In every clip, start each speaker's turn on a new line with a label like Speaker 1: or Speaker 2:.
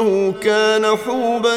Speaker 1: إنه كان حوبا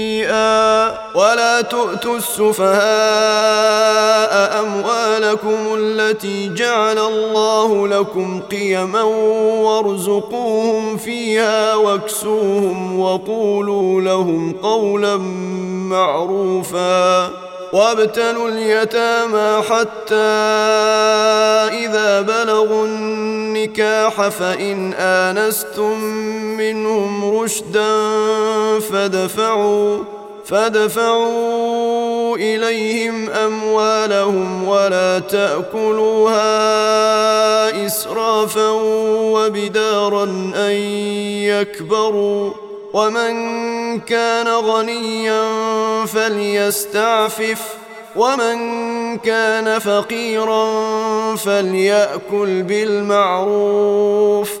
Speaker 1: شيئا ولا تؤتوا السفهاء أموالكم التي جعل الله لكم قيما وارزقوهم فيها واكسوهم وقولوا لهم قولا معروفا وابتلوا اليتامى حتى إذا بلغوا النكاح فإن آنستم منهم رشدا فدفعوا فادفعوا اليهم اموالهم ولا تاكلوها اسرافا وبدارا ان يكبروا ومن كان غنيا فليستعفف ومن كان فقيرا فليأكل بالمعروف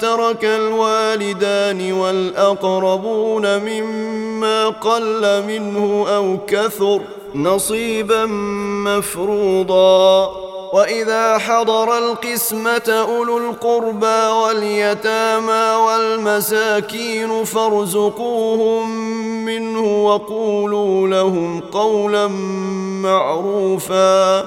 Speaker 1: ترك الوالدان والاقربون مما قل منه او كثر نصيبا مفروضا واذا حضر القسمه اولو القربى واليتامى والمساكين فارزقوهم منه وقولوا لهم قولا معروفا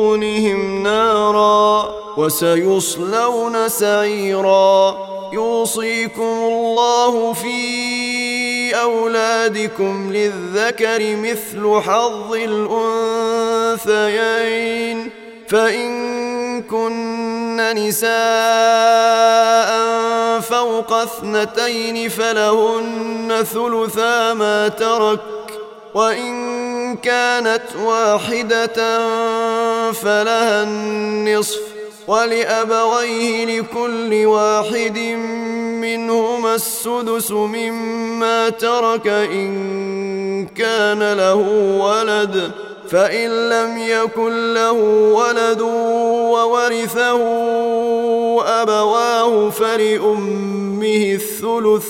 Speaker 1: دونهم نارا وسيصلون سعيرا يوصيكم الله في اولادكم للذكر مثل حظ الانثيين فان كن نساء فوق اثنتين فلهن ثلثا ما ترك وان كانت واحده فلها النصف ولابويه لكل واحد منهما السدس مما ترك ان كان له ولد فان لم يكن له ولد وورثه ابواه فلامه الثلث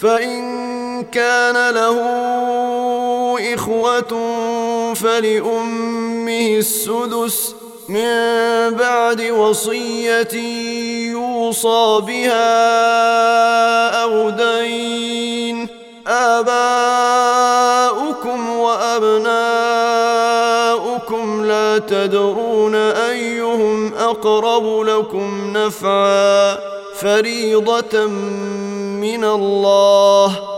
Speaker 1: فان كان له إخوة فلأمه السدس من بعد وصية يوصى بها أو دين آباؤكم وأبناؤكم لا تدرون أيهم أقرب لكم نفعا فريضة من الله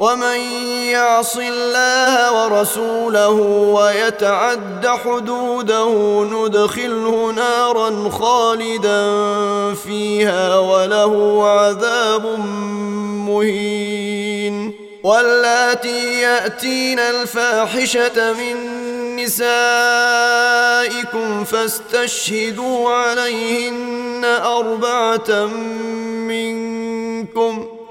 Speaker 1: ومن يعص الله ورسوله ويتعد حدوده ندخله نارا خالدا فيها وله عذاب مهين واللاتي ياتين الفاحشه من نسائكم فاستشهدوا عليهن اربعه منكم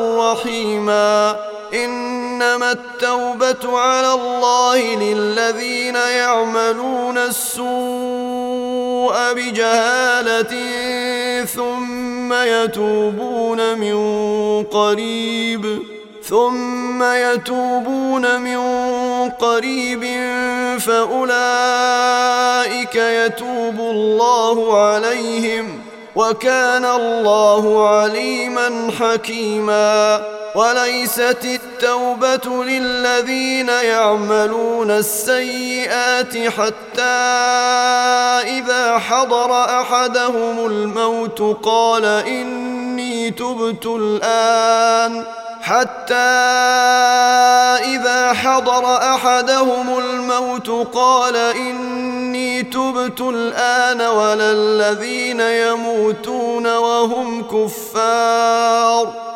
Speaker 1: رحيما انما التوبه على الله للذين يعملون السوء بجهاله ثم يتوبون من قريب ثم يتوبون من قريب فاولئك يتوب الله عليهم وكان الله عليما حكيما وليست التوبة للذين يعملون السيئات حتى إذا حضر أحدهم الموت قال إني تبت الآن حتى إذا حضر أحدهم الموت قال إني تبت الآن ولا الذين يموتون وهم كفار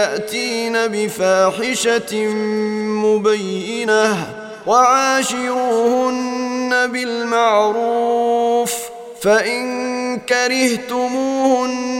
Speaker 1: ياتين بفاحشه مبينه وعاشروهن بالمعروف فان كرهتموهن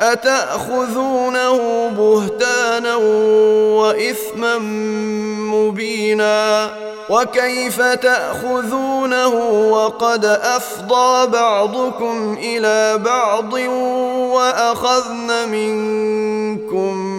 Speaker 1: أتأخذونه بهتانا وإثما مبينا وكيف تأخذونه وقد أفضى بعضكم إلى بعض وأخذن منكم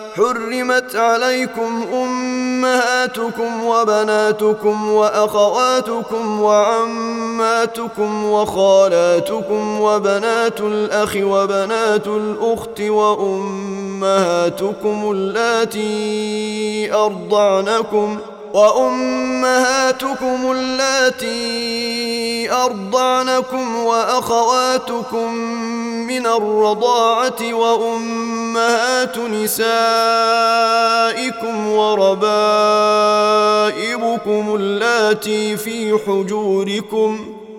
Speaker 1: حرمت عليكم امهاتكم وبناتكم واخواتكم وعماتكم وخالاتكم وبنات الاخ وبنات الاخت وامهاتكم اللاتي ارضعنكم ۖ وأمهاتكم اللاتي أرضعنكم وأخواتكم من الرضاعة وأمهات نسائكم وربائبكم اللاتي في حجوركم ۖ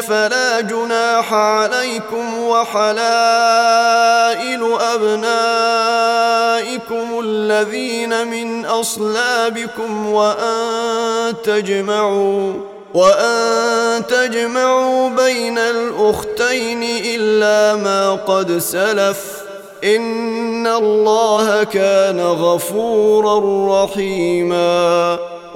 Speaker 1: فلا جناح عليكم وحلائل أبنائكم الذين من أصلابكم وأن تجمعوا وأن تجمعوا بين الأختين إلا ما قد سلف إن الله كان غفورا رحيماً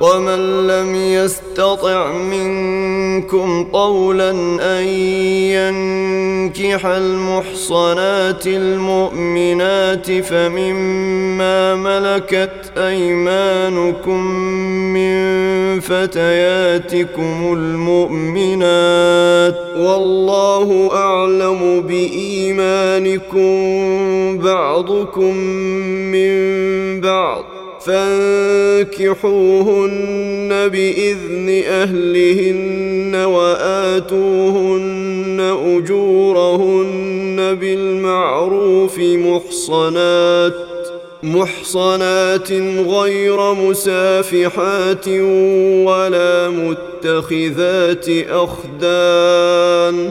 Speaker 1: ومن لم يستطع منكم قولا ان ينكح المحصنات المؤمنات فمما ملكت ايمانكم من فتياتكم المؤمنات والله اعلم بايمانكم بعضكم من بعض فانكحوهن باذن اهلهن واتوهن اجورهن بالمعروف محصنات محصنات غير مسافحات ولا متخذات اخدان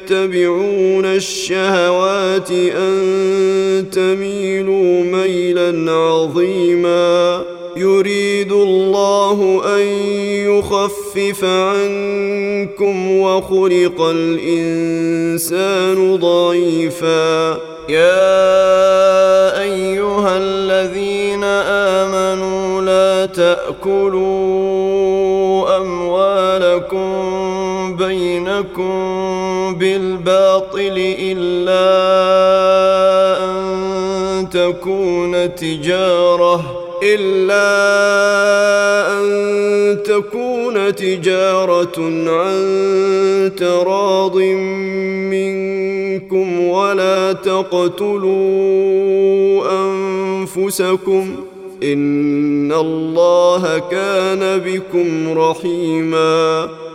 Speaker 1: يتبعون الشهوات أن تميلوا ميلا عظيما يريد الله أن يخفف عنكم وخلق الإنسان ضعيفا يا أيها الذين آمنوا لا تأكلوا أموالكم بينكم الباطل الا ان تكون تجاره الا ان تكون تجاره عن تراض منكم ولا تقتلوا انفسكم ان الله كان بكم رحيما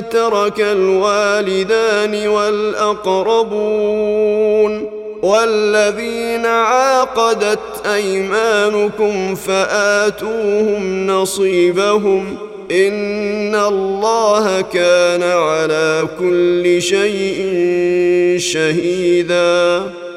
Speaker 1: ترك الوالدان والاقربون والذين عاقدت ايمانكم فاتوهم نصيبهم ان الله كان على كل شيء شهيدا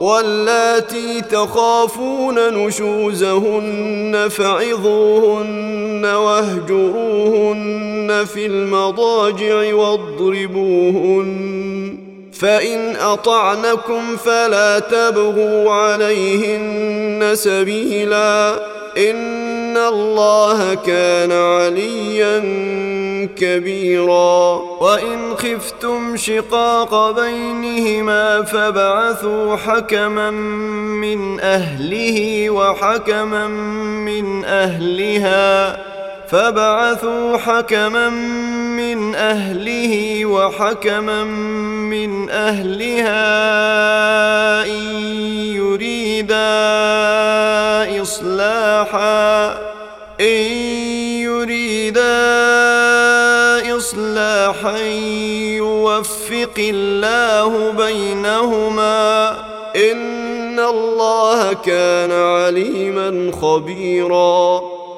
Speaker 1: واللاتي تخافون نشوزهن فعظوهن واهجروهن في المضاجع واضربوهن فان اطعنكم فلا تبغوا عليهن سبيلا ان الله كان عليا كبيرا وان خفتم شقاق بينهما فبعثوا حكما من اهله وحكما من اهلها فبعثوا حكما من اهله وحكما من اهلها ان يريدا اصلاحا ان يريدا اصلاحا يوفق الله بينهما ان الله كان عليما خبيرا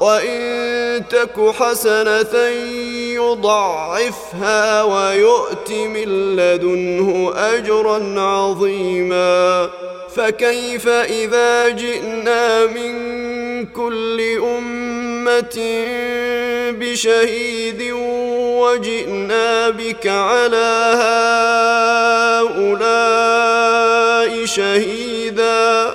Speaker 1: وإن تك حسنة يضعفها ويؤت من لدنه أجرا عظيما فكيف إذا جئنا من كل أمة بشهيد وجئنا بك على هؤلاء شهيداً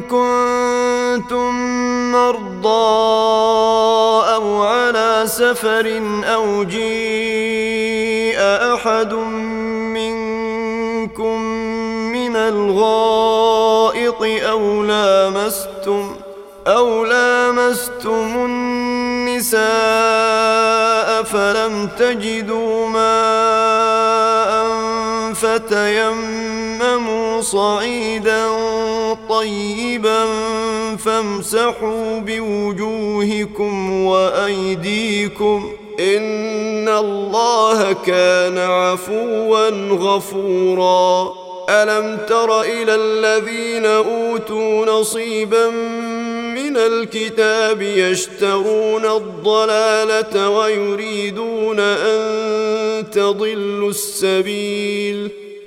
Speaker 1: كنتم مرضى او على سفر او جيء احد منكم من الغائط او لامستم أو لامستم النساء فلم تجدوا ماء فتيمموا صعيدا طيبا فامسحوا بوجوهكم وايديكم ان الله كان عفوا غفورا الم تر الى الذين اوتوا نصيبا من الكتاب يشترون الضلاله ويريدون ان تضلوا السبيل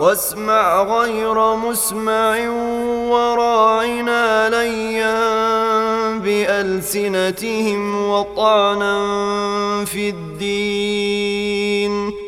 Speaker 1: واسمع غير مسمع وراعنا ليا بألسنتهم وطعنا في الدين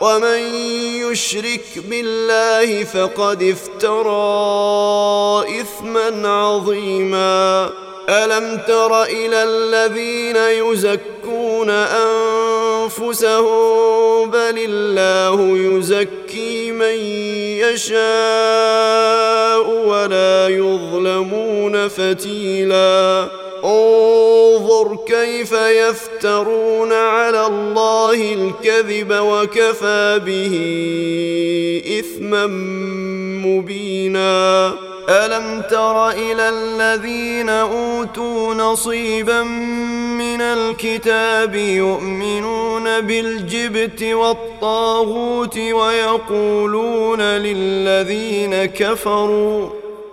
Speaker 1: ومن يشرك بالله فقد افترى اثما عظيما الم تر الى الذين يزكون انفسهم بل الله يزكي من يشاء ولا يظلمون فتيلاً انظر كيف يفترون على الله الكذب وكفى به اثما مبينا الم تر الى الذين اوتوا نصيبا من الكتاب يؤمنون بالجبت والطاغوت ويقولون للذين كفروا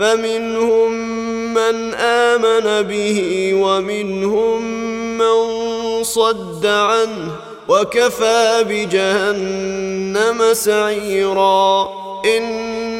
Speaker 1: فمنهم من امن به ومنهم من صد عنه وكفى بجهنم سعيرا إن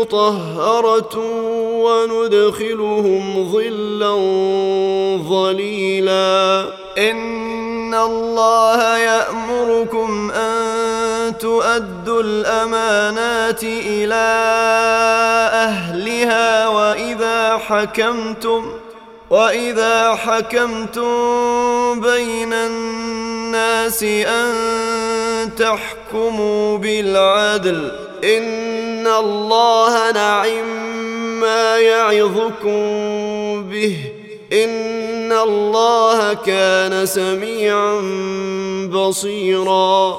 Speaker 1: مطهرة وندخلهم ظلا ظليلا إن الله يأمركم أن تؤدوا الأمانات إلى أهلها وإذا حكمتم ۖ واذا حكمتم بين الناس ان تحكموا بالعدل ان الله نعم ما يعظكم به ان الله كان سميعا بصيرا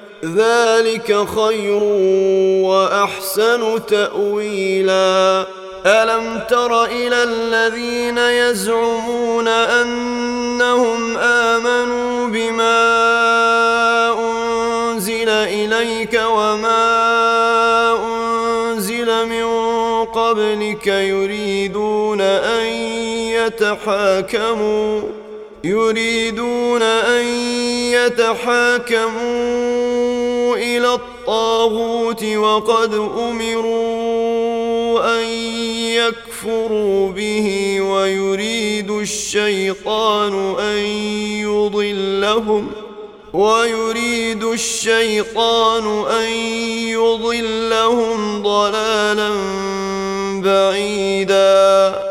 Speaker 1: ذلك خير واحسن تاويلا الم تر الى الذين يزعمون انهم امنوا بما انزل اليك وما انزل من قبلك يريدون ان يتحاكموا يريدون ان يتحاكموا الطاغوت وقد امروا ان يكفروا به ويريد الشيطان ان يضلهم ويريد الشيطان ان يضلهم ضلالا بعيدا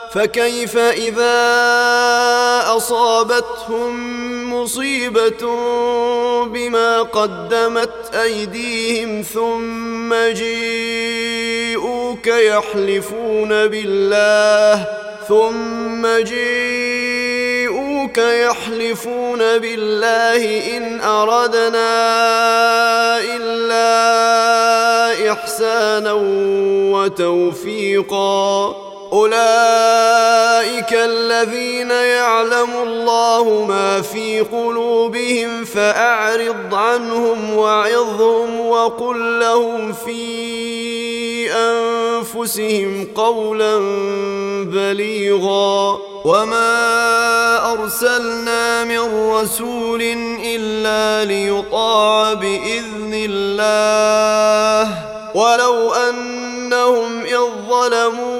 Speaker 1: فكيف اذا اصابتهم مصيبه بما قدمت ايديهم ثم جيءوك يحلفون بالله ثم جيءوك يحلفون بالله ان اردنا الا احسانا وتوفيقا اولئك الذين يعلم الله ما في قلوبهم فاعرض عنهم وعظهم وقل لهم فيه بانفسهم قولا بليغا وما ارسلنا من رسول الا ليطاع باذن الله ولو انهم اذ ظلموا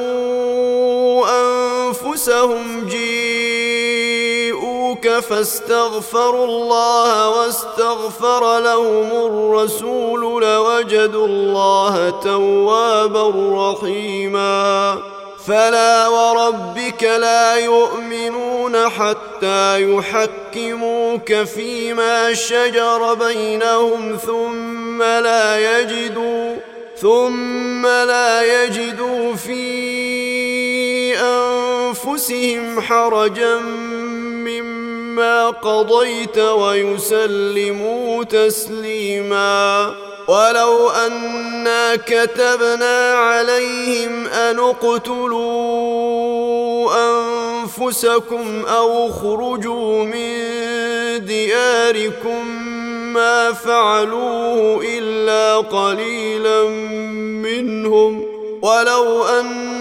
Speaker 1: انفسهم جيدا فاستغفروا الله واستغفر لهم الرسول لوجدوا الله توابا رحيما فلا وربك لا يؤمنون حتى يحكموك فيما شجر بينهم ثم لا يجدوا ثم لا يجدوا في انفسهم حرجا مما ما قضيت ويسلموا تسليما ولو انا كتبنا عليهم ان اقتلوا انفسكم او اخرجوا من دياركم ما فعلوه الا قليلا منهم ولو ان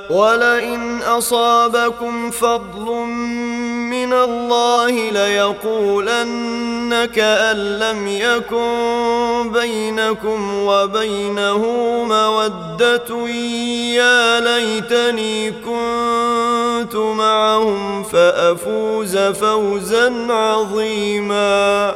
Speaker 1: ولئن اصابكم فضل من الله ليقولن كأن لم يكن بينكم وبينه مودة يا ليتني كنت معهم فأفوز فوزا عظيماً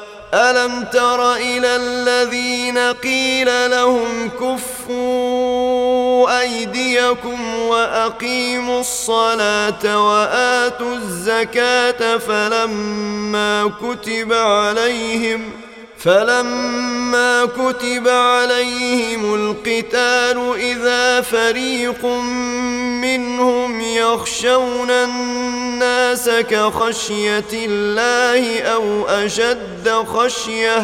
Speaker 1: ألم تر إلى الذين قيل لهم كفوا أيديكم وأقيموا الصلاة وآتوا الزكاة فلما كتب عليهم ۖ فلما كتب عليهم القتال اذا فريق منهم يخشون الناس كخشيه الله او اشد خشيه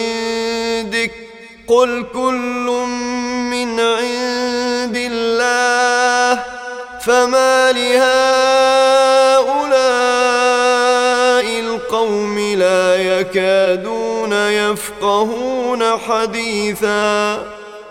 Speaker 1: قل كل من عند الله فما لهؤلاء القوم لا يكادون يفقهون حديثاً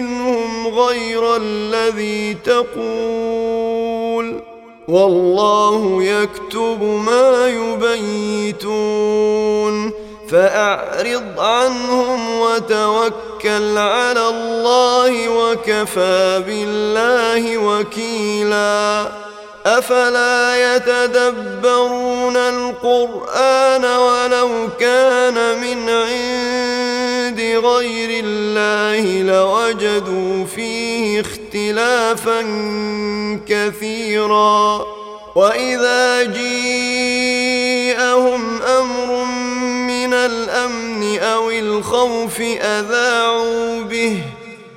Speaker 1: منهم غير الذي تقول والله يكتب ما يبيتون فأعرض عنهم وتوكل على الله وكفى بالله وكيلاً افلا يتدبرون القران ولو كان من عند غير الله لوجدوا فيه اختلافا كثيرا واذا جيءهم امر من الامن او الخوف اذاعوا به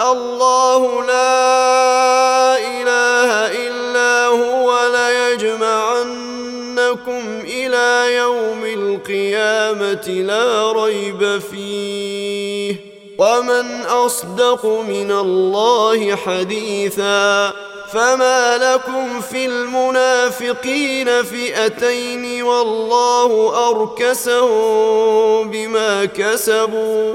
Speaker 1: الله لا إله إلا هو ليجمعنكم إلى يوم القيامة لا ريب فيه ومن أصدق من الله حديثا فما لكم في المنافقين فئتين والله أركسهم بما كسبوا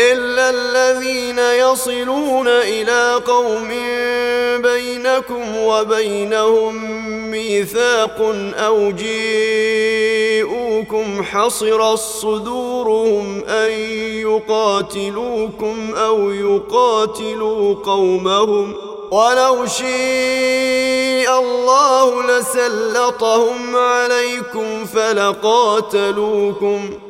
Speaker 1: إلا الذين يصلون إلى قوم بينكم وبينهم ميثاق أو جيءوكم حصر الصدورهم أن يقاتلوكم أو يقاتلوا قومهم ولو شيء الله لسلطهم عليكم فلقاتلوكم ۖ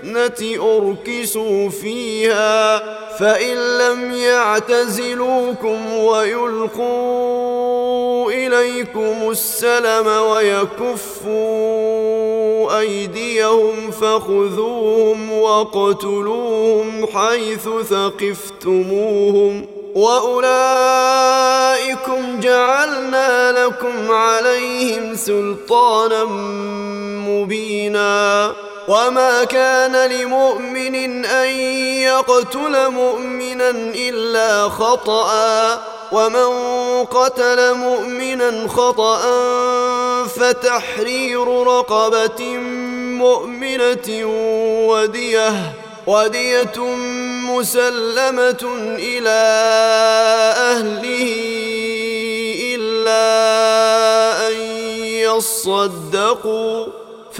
Speaker 1: الفتنة أركسوا فيها فإن لم يعتزلوكم ويلقوا إليكم السلم ويكفوا أيديهم فخذوهم واقتلوهم حيث ثقفتموهم ۖ واولئكم جعلنا لكم عليهم سلطانا مبينا وما كان لمؤمن ان يقتل مؤمنا الا خطا ومن قتل مؤمنا خطا فتحرير رقبه مؤمنه وديه وديه مسلمه الى اهله الا ان يصدقوا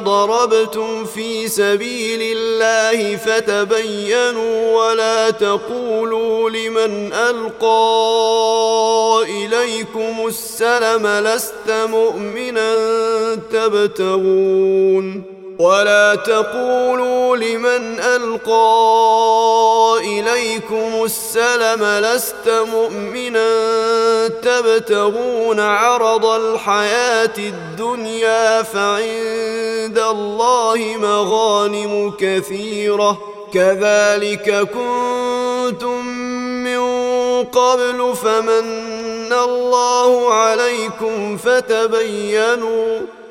Speaker 1: ضربتم في سبيل الله فتبينوا ولا تقولوا لمن القى اليكم السلم لست مؤمنا تبتغون ولا تقولوا لمن القى اليكم السلم لست مؤمنا تبتغون عرض الحياه الدنيا فعند الله مغانم كثيره كذلك كنتم من قبل فمن الله عليكم فتبينوا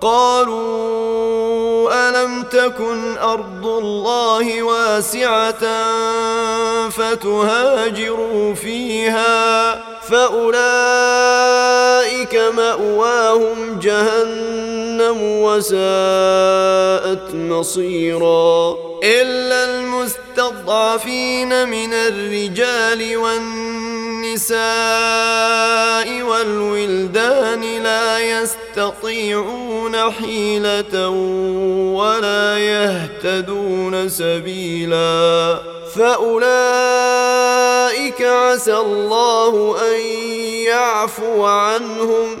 Speaker 1: قالوا الم تكن ارض الله واسعه فتهاجروا فيها فاولئك ماواهم جهنم وساءت مصيرا الا المستضعفين من الرجال والنساء النساء والولدان لا يستطيعون حيلة ولا يهتدون سبيلا فأولئك عسى الله أن يعفو عنهم ۖ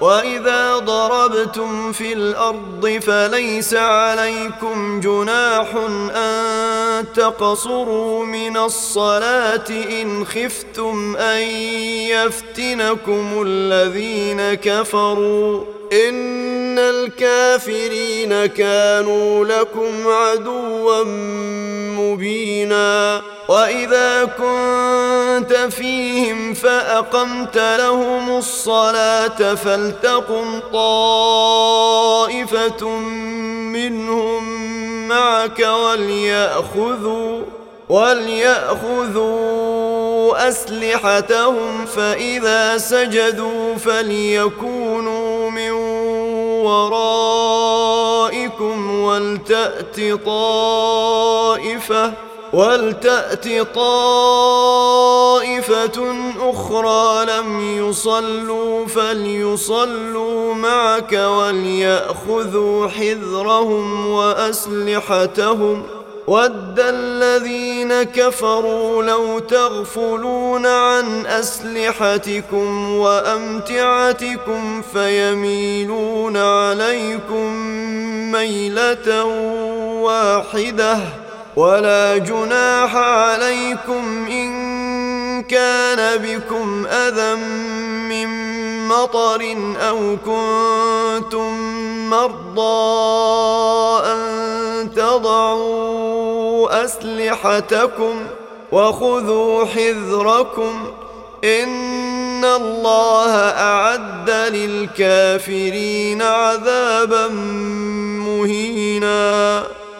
Speaker 1: واذا ضربتم في الارض فليس عليكم جناح ان تقصروا من الصلاه ان خفتم ان يفتنكم الذين كفروا ان الكافرين كانوا لكم عدوا مبينا واذا كنت فيهم فاقمت لهم الصلاه فل فلتقم طائفة منهم معك وليأخذوا وليأخذوا أسلحتهم فإذا سجدوا فليكونوا من ورائكم ولتأت طائفة ولتأت طائفة طائفة أخرى لم يصلوا فليصلوا معك وليأخذوا حذرهم وأسلحتهم ود الذين كفروا لو تغفلون عن أسلحتكم وأمتعتكم فيميلون عليكم ميلة واحدة ولا جناح عليكم إن كان بكم أذى من مطر أو كنتم مرضى أن تضعوا أسلحتكم وخذوا حذركم إن الله أعد للكافرين عذابا مهيناً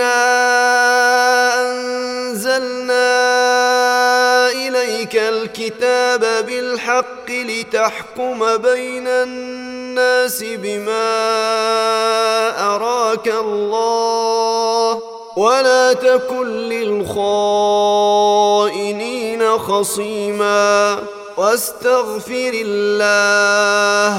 Speaker 1: انا انزلنا اليك الكتاب بالحق لتحكم بين الناس بما اراك الله ولا تكن للخائنين خصيما واستغفر الله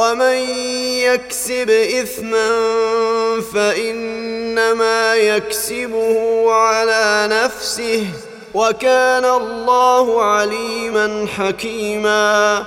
Speaker 1: ومن يكسب اثما فانما يكسبه على نفسه وكان الله عليما حكيما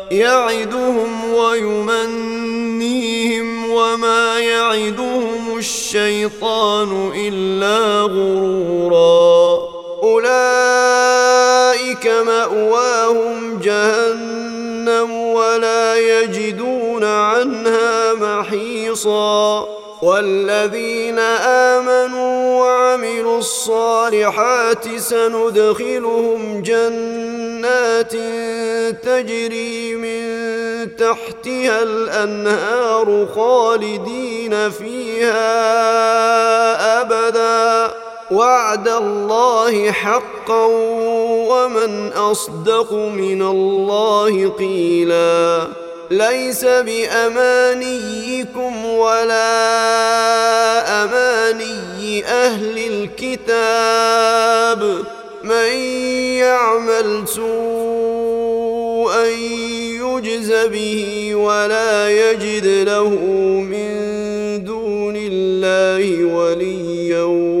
Speaker 1: يعدهم ويمنيهم وما يعدهم الشيطان الا غرورا اولئك ماواهم جهنم ولا يجدون عنها محيصا والذين امنوا وعملوا الصالحات سندخلهم جنات تجري من تحتها الانهار خالدين فيها ابدا وعد الله حقا ومن اصدق من الله قيلا ليس بامانيكم ولا اماني اهل الكتاب من يعمل سوءا يجز به ولا يجد له من دون الله وليا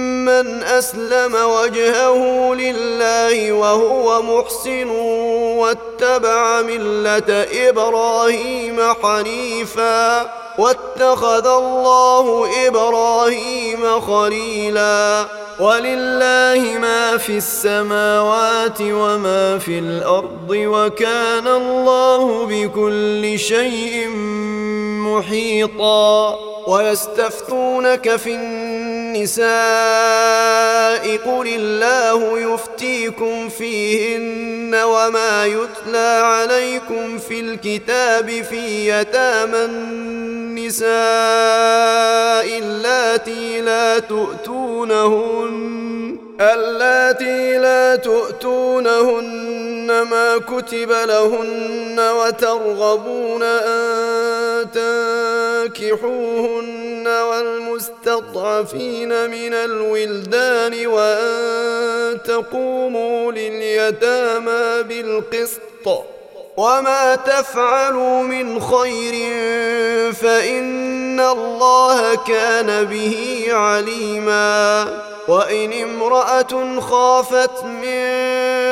Speaker 1: من اسلم وجهه لله وهو محسن واتبع مله ابراهيم حنيفا واتخذ الله ابراهيم خليلا ولله ما في السماوات وما في الارض وكان الله بكل شيء محيطا ويستفتونك في النساء قل الله يفتيكم فيهن وما يتلى عليكم في الكتاب في يتامى النساء اللاتي لا تؤتونهن اللاتي لا تؤتونهن ما كتب لهن وترغبون أن تنكحوهن والمستضعفين من الولدان وأن تقوموا لليتامى بالقسط وما تفعلوا من خير فان الله كان به عليما وان امراه خافت من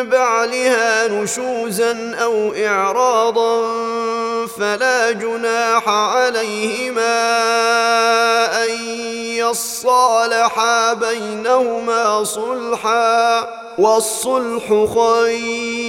Speaker 1: بعلها نشوزا او اعراضا فلا جناح عليهما ان يصالحا بينهما صلحا والصلح خير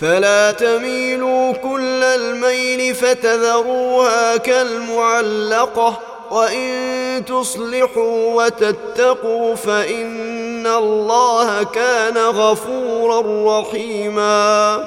Speaker 1: فلا تميلوا كل الميل فتذروها كالمعلقة وإن تصلحوا وتتقوا فإن الله كان غفورا رحيماً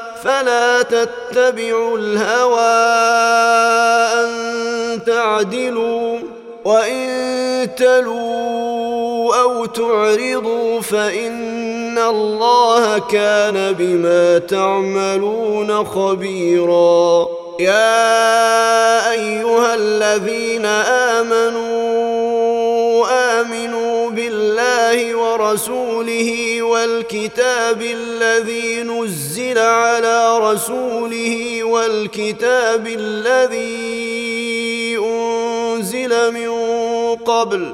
Speaker 1: فلا تتبعوا الهوى أن تعدلوا وإن تلوا أو تعرضوا فإن الله كان بما تعملون خبيرا يا أيها الذين آمنوا آمنوا الله ورسوله والكتاب الذي نزل على رسوله والكتاب الذي انزل من قبل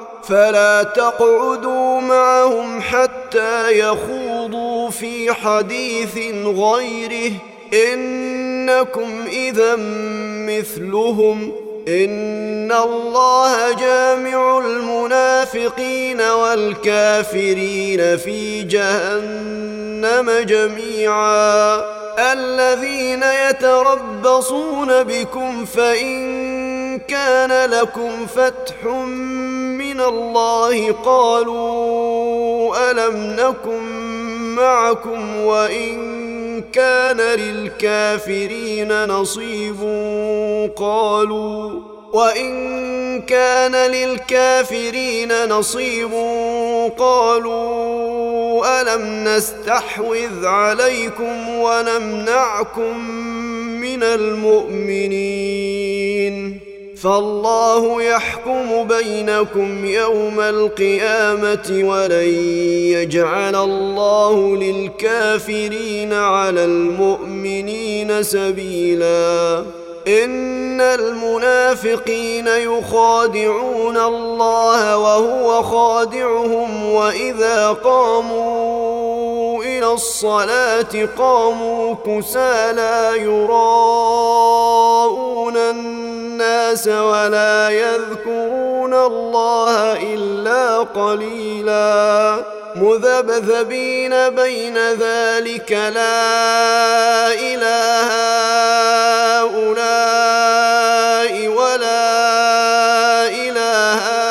Speaker 1: فلا تقعدوا معهم حتى يخوضوا في حديث غيره انكم اذا مثلهم ان الله جامع المنافقين والكافرين في جهنم جميعا الذين يتربصون بكم فان كان لكم فتح من الله قالوا الم نكن معكم وان كان للكافرين نصيب قالوا وان كان للكافرين نصيب قالوا الم نستحوذ عليكم ونمنعكم من المؤمنين فالله يحكم بينكم يوم القيامه ولن يجعل الله للكافرين على المؤمنين سبيلا ان المنافقين يخادعون الله وهو خادعهم واذا قاموا من الصلاة قاموا كسى لا يراءون الناس ولا يذكرون الله إلا قليلا مذبذبين بين ذلك لا إله هؤلاء ولا إله هؤلاء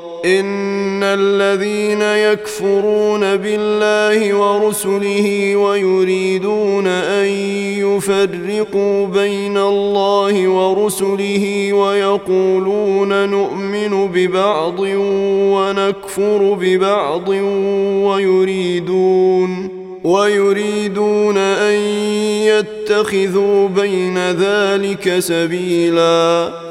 Speaker 1: ان الذين يكفرون بالله ورسله ويريدون ان يفرقوا بين الله ورسله ويقولون نؤمن ببعض ونكفر ببعض ويريدون ويريدون ان يتخذوا بين ذلك سبيلا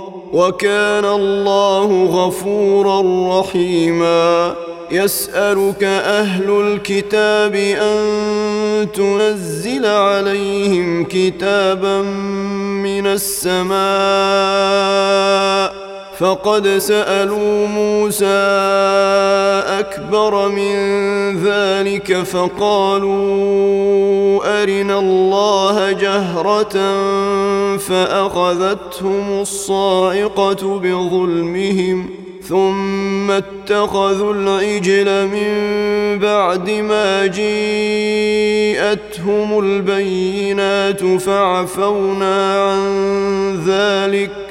Speaker 1: وكان الله غفورا رحيما يسألك أهل الكتاب أن تنزل عليهم كتابا من السماء فقد سالوا موسى اكبر من ذلك فقالوا ارنا الله جهره فاخذتهم الصاعقه بظلمهم ثم اتخذوا العجل من بعد ما جيءتهم البينات فعفونا عن ذلك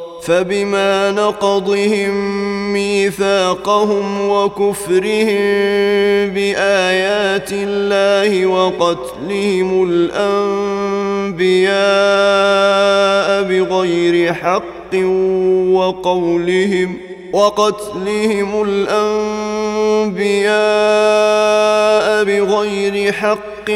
Speaker 1: فبما نقضهم ميثاقهم وكفرهم بايات الله وقتلهم الانبياء بغير حق وقولهم وقتلهم الانبياء بغير حق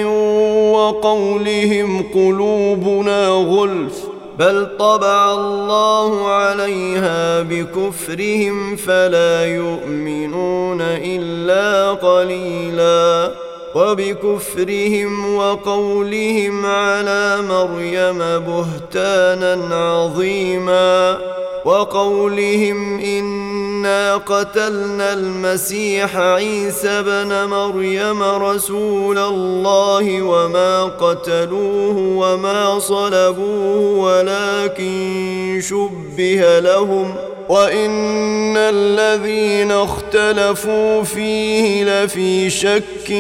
Speaker 1: وقولهم قلوبنا غلف بل طبع الله عليها بكفرهم فلا يؤمنون الا قليلاً وبكفرهم وقولهم على مريم بهتانا عظيما وقولهم انا قتلنا المسيح عيسى بن مريم رسول الله وما قتلوه وما صلبوه ولكن شبه لهم ۖ وان الذين اختلفوا فيه لفي شك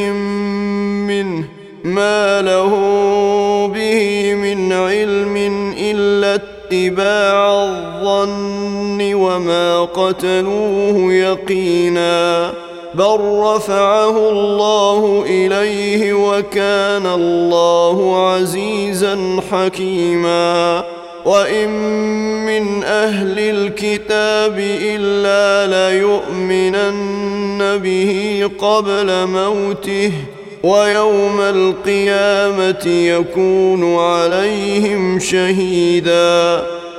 Speaker 1: منه ما له به من علم الا اتباع الظن وما قتلوه يقينا بل رفعه الله اليه وكان الله عزيزا حكيما وان من اهل الكتاب الا ليؤمنن به قبل موته ويوم القيامه يكون عليهم شهيداً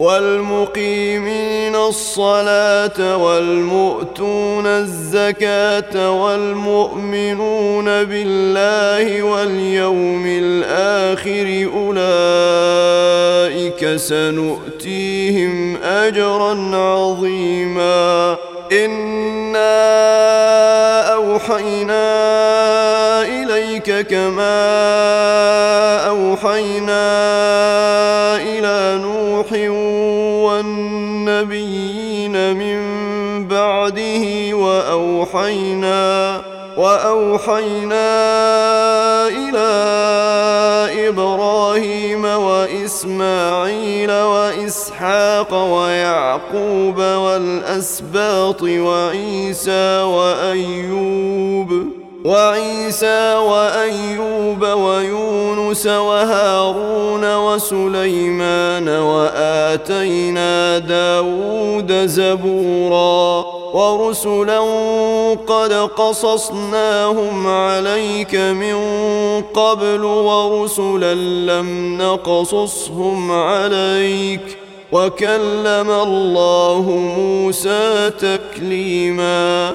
Speaker 1: والمقيمين الصلاة والمؤتون الزكاة والمؤمنون بالله واليوم الآخر أولئك سنؤتيهم أجرا عظيما إنا أوحينا إليك كما أوحينا وأوحينا وأوحينا إلى إبراهيم وإسماعيل وإسحاق ويعقوب والأسباط وعيسى وأيوب وعيسى وايوب ويونس وهارون وسليمان واتينا داود زبورا ورسلا قد قصصناهم عليك من قبل ورسلا لم نقصصهم عليك وكلم الله موسى تكليما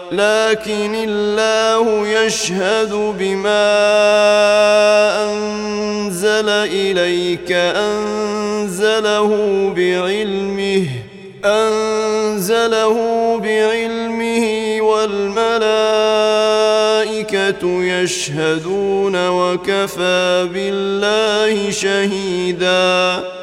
Speaker 1: لكن الله يشهد بما انزل اليك انزله بعلمه انزله بعلمه والملائكه يشهدون وكفى بالله شهيدا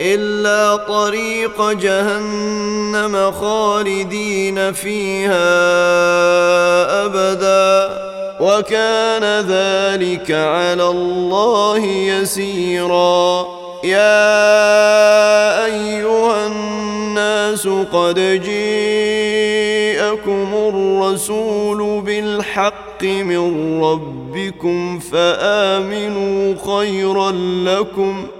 Speaker 1: الا طريق جهنم خالدين فيها ابدا وكان ذلك على الله يسيرا يا ايها الناس قد جاءكم الرسول بالحق من ربكم فامنوا خيرا لكم ۖ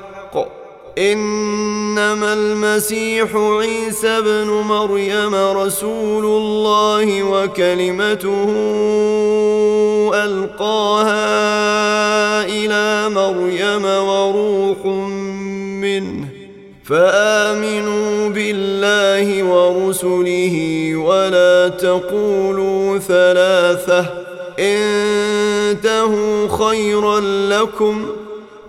Speaker 1: انما المسيح عيسى بن مريم رسول الله وكلمته القاها الى مريم وروح منه فامنوا بالله ورسله ولا تقولوا ثلاثه انتهوا خيرا لكم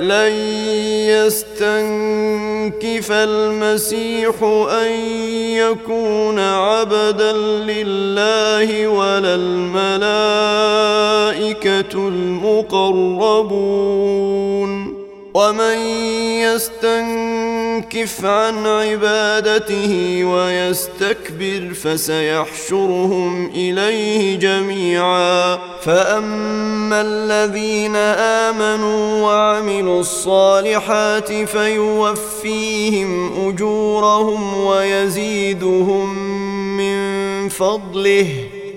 Speaker 1: لن يستنكف المسيح ان يكون عبدا لله ولا الملائكه المقربون ومن يستنكف ينكف عن عبادته ويستكبر فسيحشرهم اليه جميعا فاما الذين امنوا وعملوا الصالحات فيوفيهم اجورهم ويزيدهم من فضله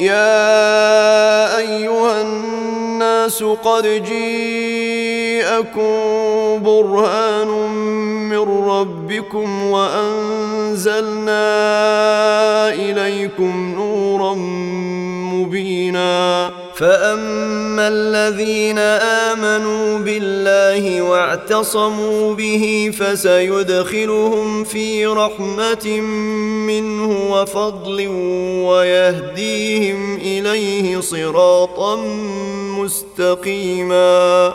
Speaker 1: يا ايها الناس قد جيءكم برهان من ربكم وانزلنا اليكم نورا مبينا فاما الذين امنوا بالله واعتصموا به فسيدخلهم في رحمه منه وفضل ويهديهم اليه صراطا مستقيما